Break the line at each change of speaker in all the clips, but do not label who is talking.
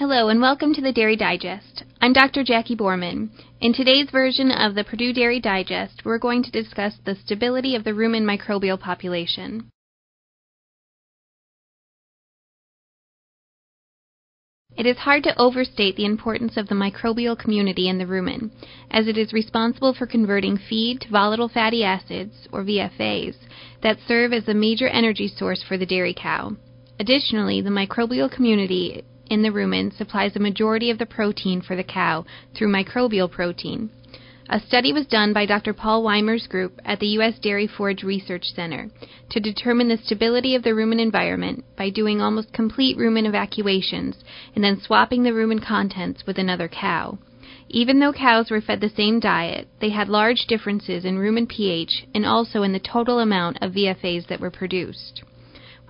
Hello and welcome to the Dairy Digest. I'm Dr. Jackie Boerman. In today's version of the Purdue Dairy Digest, we're going to discuss the stability of the rumen microbial population. It is hard to overstate the importance of the microbial community in the rumen, as it is responsible for converting feed to volatile fatty acids, or VFAs, that serve as a major energy source for the dairy cow. Additionally, the microbial community in the rumen supplies a majority of the protein for the cow through microbial protein. A study was done by Dr. Paul Weimer's group at the U.S. Dairy Forage Research Center to determine the stability of the rumen environment by doing almost complete rumen evacuations and then swapping the rumen contents with another cow. Even though cows were fed the same diet, they had large differences in rumen pH and also in the total amount of VFAs that were produced.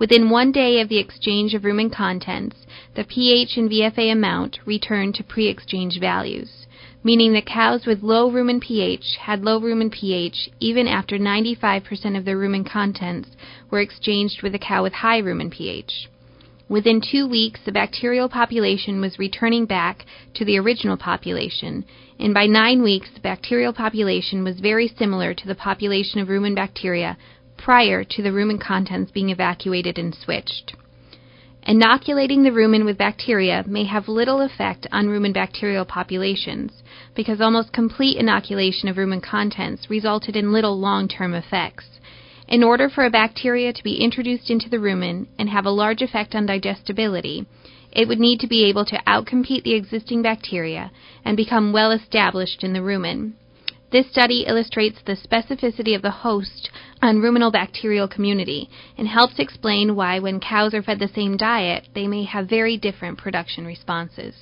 Within one day of the exchange of rumen contents, the pH and VFA amount returned to pre-exchange values, meaning that cows with low rumen pH had low rumen pH even after 95% of their rumen contents were exchanged with a cow with high rumen pH. Within two weeks, the bacterial population was returning back to the original population, and by nine weeks, the bacterial population was very similar to the population of rumen bacteria prior to the rumen contents being evacuated and switched. Inoculating the rumen with bacteria may have little effect on rumen bacterial populations because almost complete inoculation of rumen contents resulted in little long term effects. In order for a bacteria to be introduced into the rumen and have a large effect on digestibility, it would need to be able to outcompete the existing bacteria and become well established in the rumen. This study illustrates the specificity of the host on ruminal bacterial community and helps explain why when cows are fed the same diet, they may have very different production responses.